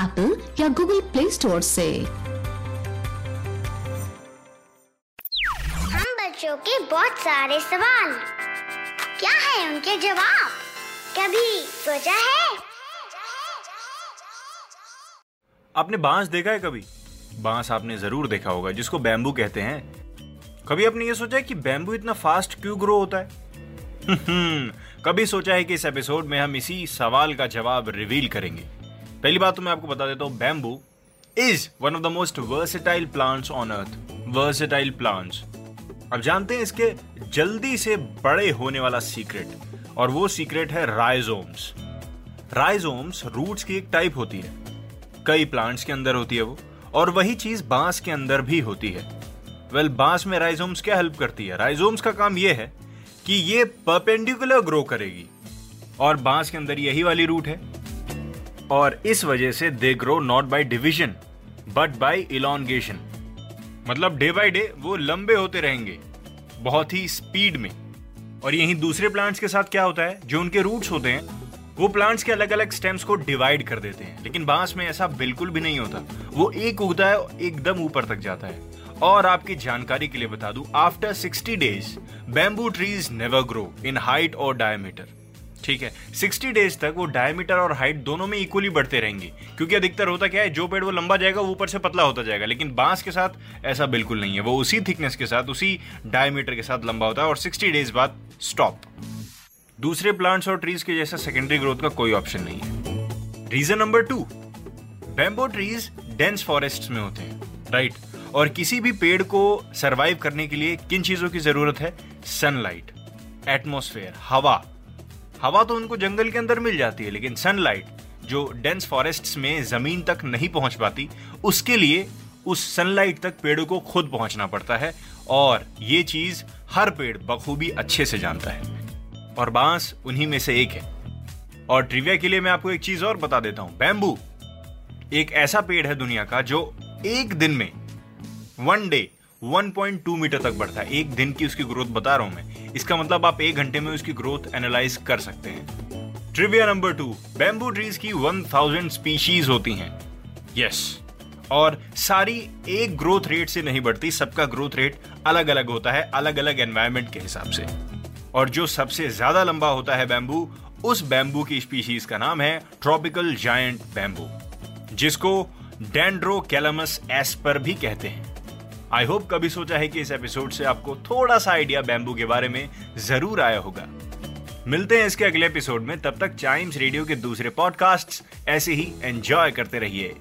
Apple या Google Play Store से। हम बच्चों के बहुत सारे सवाल। क्या है उनके जवाब? कभी सोचा है? आपने बाँस देखा है कभी? बाँस आपने ज़रूर देखा होगा जिसको बैम्बू कहते हैं। कभी आपने ये सोचा है कि बैम्बू इतना फास्ट क्यों ग्रो होता है? कभी सोचा है कि इस एपिसोड में हम इसी सवाल का जवाब रिवील करेंगे। पहली बात तो मैं आपको बता देता हूँ bamboo is one of the most versatile plants on earth versatile plants अब जानते हैं इसके जल्दी से बड़े होने वाला सीक्रेट और वो सीक्रेट है राइजोम्स राइजोम्स रूट्स की एक टाइप होती है. कई प्लांट्स के अंदर होती है वो और वही चीज़ बाँस के अंदर भी होती है. वेल well, बाँस में राइजोम्स क्या हेल्प करती है? राइजोम्स का काम यह है कि ये परपेंडिकुलर ग्रो करेगी और बाँस के अंदर यही वाली रूट है. और इस वजह से they grow not by division but by elongation मतलब डे बाय डे वो लंबे होते रहेंगे, बहुत ही स्पीड में। और यही दूसरे प्लांट्स के साथ क्या होता है? जो उनके रूट्स होते हैं, वो प्लांट्स के अलग अलग स्टेम्स को डिवाइड कर देते हैं। लेकिन बाँस में ऐसा बिल्कुल भी नहीं होता। वो एक उगता है, एकदम ऊपर तक जाता है। और आपकी जानकारी के लिए बता दूँ after 60 days bamboo trees never grow in height और डायमीटर ठीक है। 60 डेज़ तक वो डायमीटर और हाइट दोनों में इक्वली बढ़ते रहेंगे। क्योंकि अधिकतर होता क्या है, जो पेड़ वो लंबा जाएगा, वो ऊपर से पतला होता जाएगा। लेकिन बाँस के साथ ऐसा बिल्कुल नहीं है। वो उसी थिकनेस के साथ, उसी डायमीटर के साथ लंबा होता है और 60 डेज़ बाद स्टॉप दूसरे प्लांट्स और ट्रीज के जैसा सेकेंडरी ग्रोथ का कोई ऑप्शन नहीं है। Reason number two bamboo trees dense forest में होते हैं राइट और किसी भी पेड़ को सरवाइव करने के लिए किन चीज़ों की ज़रूरत है? सनलाइट एटमोस्फेयर हवा। हवा तो उनको जंगल के अंदर मिल जाती है, लेकिन सनलाइट जो डेंस फॉरेस्ट में ज़मीन तक नहीं पहुँच पाती, उसके लिए उस सनलाइट तक पेड़ों को खुद पहुँचना पड़ता है, और ये चीज़ हर पेड़ बखूबी अच्छे से जानता है। और बाँस उन्हीं में से एक है। और ट्रिविया के लिए मैं आपको एक चीज़ और बता देता हूँ। बैम्बू एक ऐसा पेड़ है दुनिया का जो एक दिन में वन डे 1.2 मीटर तक बढ़ता है। एक दिन की उसकी ग्रोथ बता रहा हूँ मैं। इसका मतलब आप एक घंटे में उसकी ग्रोथ एनालाइज कर सकते हैं। Trivia number two bamboo trees की 1000 स्पीशीज होती हैं। यस और सारी एक ग्रोथ रेट से नहीं बढ़ती, सबका ग्रोथ रेट अलग अलग होता है अलग अलग एनवायरमेंट के हिसाब से। और जो सबसे ज़्यादा लंबा होता है बैम्बू उस बैम्बू की स्पीशीज का नाम है ट्रॉपिकल जायंट बैम्बू जिसको डेंड्रो कैलमस एस्पर भी कहते हैं। आई होप कभी सोचा है कि इस एपिसोड से आपको थोड़ा सा आइडिया बैम्बू के बारे में ज़रूर आया होगा। मिलते हैं इसके अगले एपिसोड में, तब तक चाइम्स रेडियो के दूसरे पॉडकास्ट ऐसे ही एंजॉय करते रहिए।